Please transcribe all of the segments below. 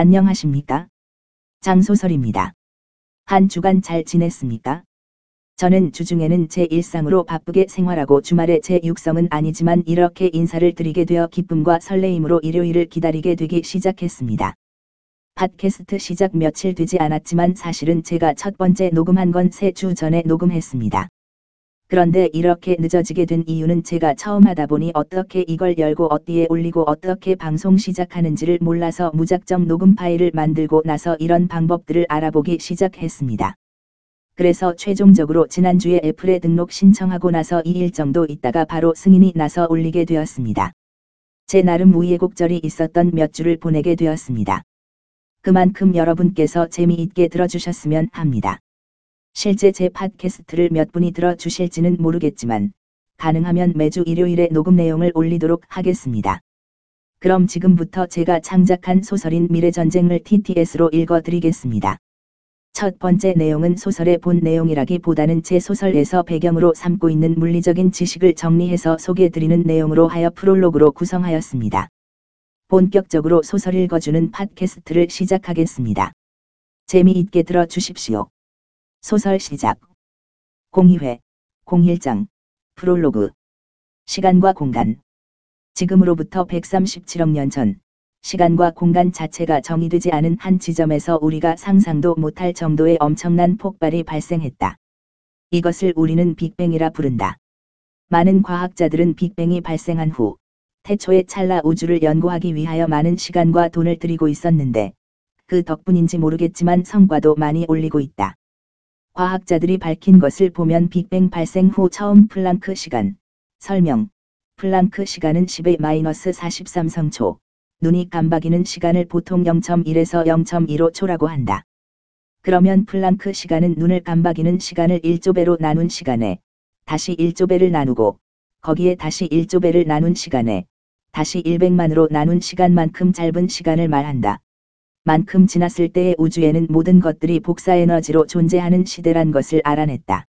안녕하십니까? 장소설입니다. 한 주간 잘 지냈습니까? 저는 주중에는 제 일상으로 바쁘게 생활하고 주말에 제 육성은 아니지만 이렇게 인사를 드리게 되어 기쁨과 설레임으로 일요일을 기다리게 되기 시작했습니다. 팟캐스트 시작 며칠 되지 않았지만 사실은 제가 첫 번째 녹음한 건 세 주 전에 녹음했습니다. 그런데 이렇게 늦어지게 된 이유는 제가 처음 하다 보니 어떻게 이걸 열고 어디에 올리고 어떻게 방송 시작하는지를 몰라서 무작정 녹음 파일을 만들고 나서 이런 방법들을 알아보기 시작했습니다. 그래서 최종적으로 지난주에 애플에 등록 신청하고 나서 2일 정도 있다가 바로 승인이 나서 올리게 되었습니다. 제 나름 우예곡절이 있었던 몇 주를 보내게 되었습니다. 그만큼 여러분께서 재미있게 들어주셨으면 합니다. 실제 제 팟캐스트를 몇 분이 들어 주실지는 모르겠지만, 가능하면 매주 일요일에 녹음 내용을 올리도록 하겠습니다. 그럼 지금부터 제가 창작한 소설인 미래전쟁을 TTS로 읽어드리겠습니다. 첫 번째 내용은 소설의 본 내용이라기보다는 제 소설에서 배경으로 삼고 있는 물리적인 지식을 정리해서 소개해드리는 내용으로 하여 프롤로그로 구성하였습니다. 본격적으로 소설 읽어주는 팟캐스트를 시작하겠습니다. 재미있게 들어주십시오. 소설 시작. 02회, 01장, 프롤로그. 시간과 공간. 지금으로부터 137억 년 전, 시간과 공간 자체가 정의되지 않은 한 지점에서 우리가 상상도 못할 정도의 엄청난 폭발이 발생했다. 이것을 우리는 빅뱅이라 부른다. 많은 과학자들은 빅뱅이 발생한 후, 태초의 찰나 우주를 연구하기 위하여 많은 시간과 돈을 들이고 있었는데, 그 덕분인지 모르겠지만 성과도 많이 올리고 있다. 과학자들이 밝힌 것을 보면 빅뱅 발생 후 처음 플랑크 시간, 설명, 플랑크 시간은 10의 마이너스 43성초, 눈이 깜박이는 시간을 보통 0.1에서 0.15초라고 한다. 그러면 플랑크 시간은 눈을 깜박이는 시간을 1조배로 나눈 시간에, 다시 1조배를 나누고, 거기에 다시 1조배를 나눈 시간에, 다시 100만으로 나눈 시간만큼 짧은 시간을 말한다. 만큼 지났을 때의 우주에는 모든 것들이 복사 에너지로 존재하는 시대란 것을 알아냈다.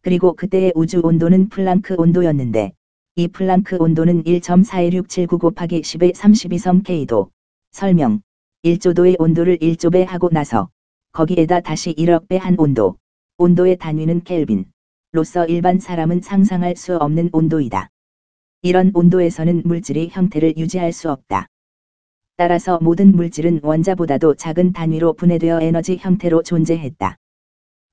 그리고 그때의 우주 온도는 플랑크 온도였는데, 이 플랑크 온도는 1.41679 곱하기 10의 32승 K도, 설명, 1조도의 온도를 1조배 하고 나서, 거기에다 다시 1억 배 한 온도, 온도의 단위는 켈빈, 로서 일반 사람은 상상할 수 없는 온도이다. 이런 온도에서는 물질이 형태를 유지할 수 없다. 따라서 모든 물질은 원자보다도 작은 단위로 분해되어 에너지 형태로 존재했다.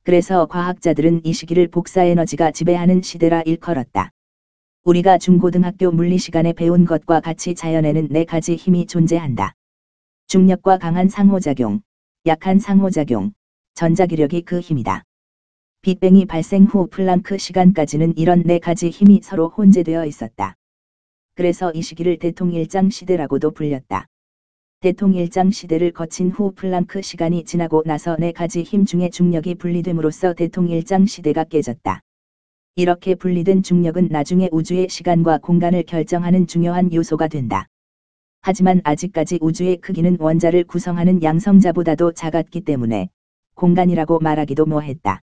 그래서 과학자들은 이 시기를 복사 에너지가 지배하는 시대라 일컬었다. 우리가 중고등학교 물리 시간에 배운 것과 같이 자연에는 네 가지 힘이 존재한다. 중력과 강한 상호작용, 약한 상호작용, 전자기력이 그 힘이다. 빅뱅이 발생 후 플랑크 시간까지는 이런 네 가지 힘이 서로 혼재되어 있었다. 그래서 이 시기를 대통일장 시대라고도 불렸다. 대통일장 시대를 거친 후 플랑크 시간이 지나고 나서 네 가지 힘 중에 중력이 분리됨으로써 대통일장 시대가 깨졌다. 이렇게 분리된 중력은 나중에 우주의 시간과 공간을 결정하는 중요한 요소가 된다. 하지만 아직까지 우주의 크기는 원자를 구성하는 양성자보다도 작았기 때문에 공간이라고 말하기도 뭐했다.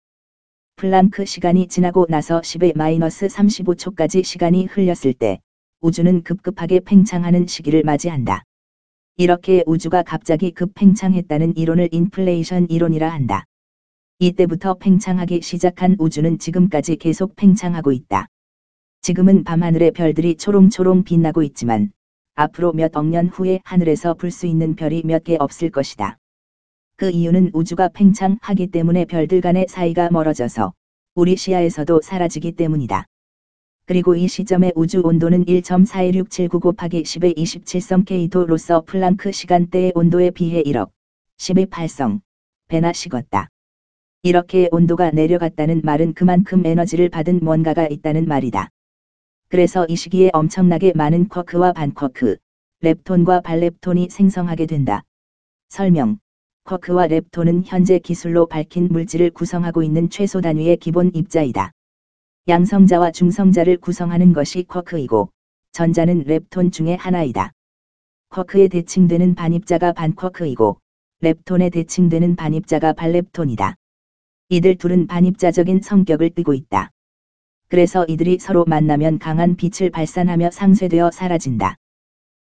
플랑크 시간이 지나고 나서 10의 마이너스 35초까지 시간이 흘렸을 때 우주는 급급하게 팽창하는 시기를 맞이한다. 이렇게 우주가 갑자기 급팽창했다는 이론을 인플레이션 이론이라 한다. 이때부터 팽창하기 시작한 우주는 지금까지 계속 팽창하고 있다. 지금은 밤하늘의 별들이 초롱초롱 빛나고 있지만 앞으로 몇 억 년 후에 하늘에서 볼 수 있는 별이 몇 개 없을 것이다. 그 이유는 우주가 팽창하기 때문에 별들 간의 사이가 멀어져서 우리 시야에서도 사라지기 때문이다. 그리고 이 시점의 우주 온도는 1.41679 곱하기 10의 27성 K도로서 플랑크 시간대의 온도에 비해 1억 10의 8성 배나 식었다. 이렇게 온도가 내려갔다는 말은 그만큼 에너지를 받은 뭔가가 있다는 말이다. 그래서 이 시기에 엄청나게 많은 쿼크와 반쿼크, 렙톤과 발렙톤이 생성하게 된다. 설명 쿼크와 렙톤은 현재 기술로 밝힌 물질을 구성하고 있는 최소 단위의 기본 입자이다. 양성자와 중성자를 구성하는 것이 쿼크이고 전자는 렙톤 중의 하나이다. 쿼크에 대칭되는 반입자가 반쿼크이고 렙톤에 대칭되는 반입자가 발렙톤이다. 이들 둘은 반입자적인 성격을 띠고 있다. 그래서 이들이 서로 만나면 강한 빛을 발산하며 상쇄되어 사라진다.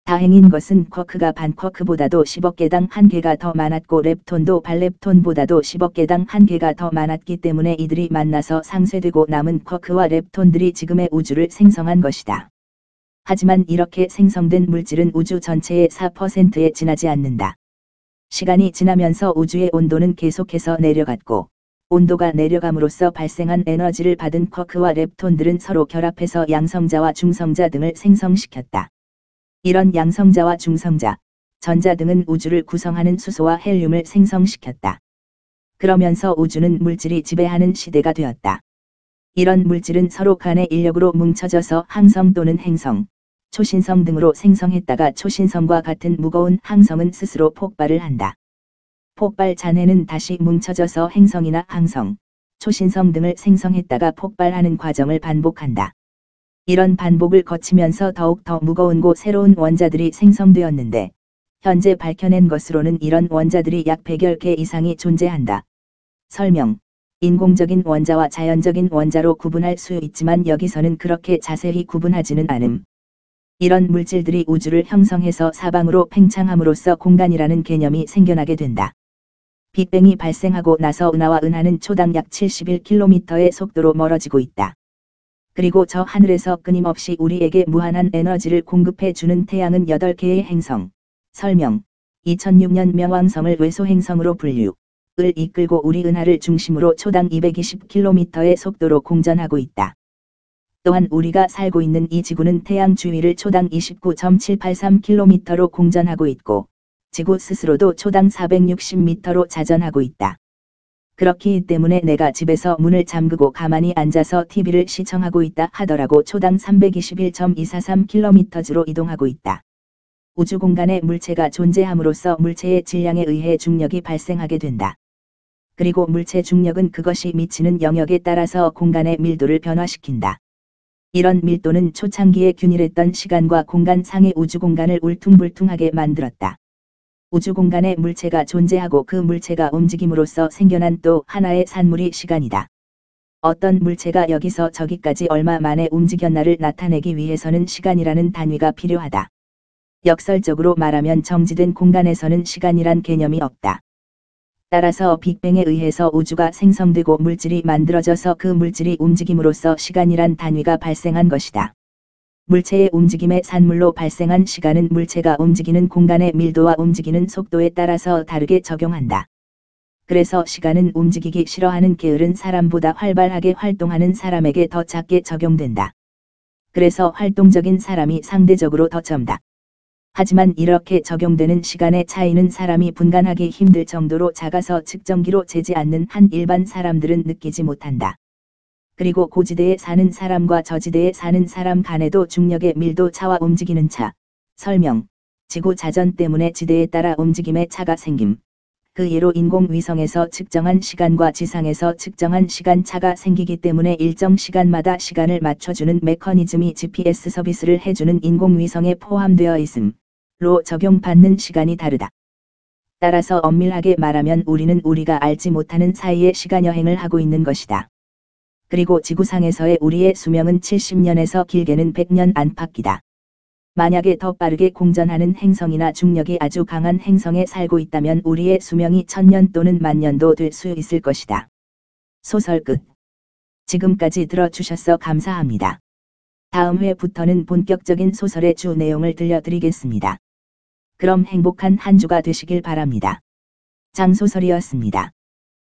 다행인 것은 쿼크가 반 쿼크보다도 10억 개당 한 개가 더 많았고 렙톤도 발렙톤보다도 10억 개당 한 개가 더 많았기 때문에 이들이 만나서 상쇄되고 남은 쿼크와 렙톤들이 지금의 우주를 생성한 것이다. 하지만 이렇게 생성된 물질은 우주 전체의 4%에 지나지 않는다. 시간이 지나면서 우주의 온도는 계속해서 내려갔고, 온도가 내려감으로써 발생한 에너지를 받은 쿼크와 렙톤들은 서로 결합해서 양성자와 중성자 등을 생성시켰다. 이런 양성자와 중성자, 전자 등은 우주를 구성하는 수소와 헬륨을 생성시켰다. 그러면서 우주는 물질이 지배하는 시대가 되었다. 이런 물질은 서로 간의 인력으로 뭉쳐져서 항성 또는 행성, 초신성 등으로 생성했다가 초신성과 같은 무거운 항성은 스스로 폭발을 한다. 폭발 잔해는 다시 뭉쳐져서 행성이나 항성, 초신성 등을 생성했다가 폭발하는 과정을 반복한다. 이런 반복을 거치면서 더욱 더 무거운 고 새로운 원자들이 생성되었는데, 현재 밝혀낸 것으로는 이런 원자들이 약 100여 개 이상이 존재한다. 설명. 인공적인 원자와 자연적인 원자로 구분할 수 있지만 여기서는 그렇게 자세히 구분하지는 않음. 이런 물질들이 우주를 형성해서 사방으로 팽창함으로써 공간이라는 개념이 생겨나게 된다. 빅뱅이 발생하고 나서 은하와 은하는 초당 약 71km의 속도로 멀어지고 있다. 그리고 저 하늘에서 끊임없이 우리에게 무한한 에너지를 공급해 주는 태양은 8개의 행성. 설명. 2006년 명왕성을 외소 행성으로 분류. 을 이끌고 우리 은하를 중심으로 초당 220km의 속도로 공전하고 있다. 또한 우리가 살고 있는 이 지구는 태양 주위를 초당 29.783km로 공전하고 있고, 지구 스스로도 초당 460m로 자전하고 있다. 그렇기 때문에 내가 집에서 문을 잠그고 가만히 앉아서 TV를 시청하고 있다 하더라고 초당 321.243km주로 이동하고 있다. 우주 공간에 물체가 존재함으로써 물체의 질량에 의해 중력이 발생하게 된다. 그리고 물체 중력은 그것이 미치는 영역에 따라서 공간의 밀도를 변화시킨다. 이런 밀도는 초창기에 균일했던 시간과 공간 상의 우주 공간을 울퉁불퉁하게 만들었다. 우주 공간에 물체가 존재하고 그 물체가 움직임으로써 생겨난 또 하나의 산물이 시간이다. 어떤 물체가 여기서 저기까지 얼마 만에 움직였나를 나타내기 위해서는 시간이라는 단위가 필요하다. 역설적으로 말하면 정지된 공간에서는 시간이란 개념이 없다. 따라서 빅뱅에 의해서 우주가 생성되고 물질이 만들어져서 그 물질이 움직임으로써 시간이란 단위가 발생한 것이다. 물체의 움직임의 산물로 발생한 시간은 물체가 움직이는 공간의 밀도와 움직이는 속도에 따라서 다르게 적용한다. 그래서 시간은 움직이기 싫어하는 게으른 사람보다 활발하게 활동하는 사람에게 더 작게 적용된다. 그래서 활동적인 사람이 상대적으로 더 점다. 하지만 이렇게 적용되는 시간의 차이는 사람이 분간하기 힘들 정도로 작아서 측정기로 재지 않는 한 일반 사람들은 느끼지 못한다. 그리고 고지대에 사는 사람과 저지대에 사는 사람 간에도 중력의 밀도 차와 움직이는 차. 설명. 지구 자전 때문에 지대에 따라 움직임의 차가 생김. 그 예로 인공위성에서 측정한 시간과 지상에서 측정한 시간 차가 생기기 때문에 일정 시간마다 시간을 맞춰주는 메커니즘이 GPS 서비스를 해주는 인공위성에 포함되어 있음. 로 적용받는 시간이 다르다. 따라서 엄밀하게 말하면 우리는 우리가 알지 못하는 사이에 시간 여행을 하고 있는 것이다. 그리고 지구상에서의 우리의 수명은 70년에서 길게는 100년 안팎이다. 만약에 더 빠르게 공전하는 행성이나 중력이 아주 강한 행성에 살고 있다면 우리의 수명이 천년 또는 만년도 될 수 있을 것이다. 소설 끝. 지금까지 들어주셔서 감사합니다. 다음 회부터는 본격적인 소설의 주 내용을 들려드리겠습니다. 그럼 행복한 한 주가 되시길 바랍니다. 장소설이었습니다.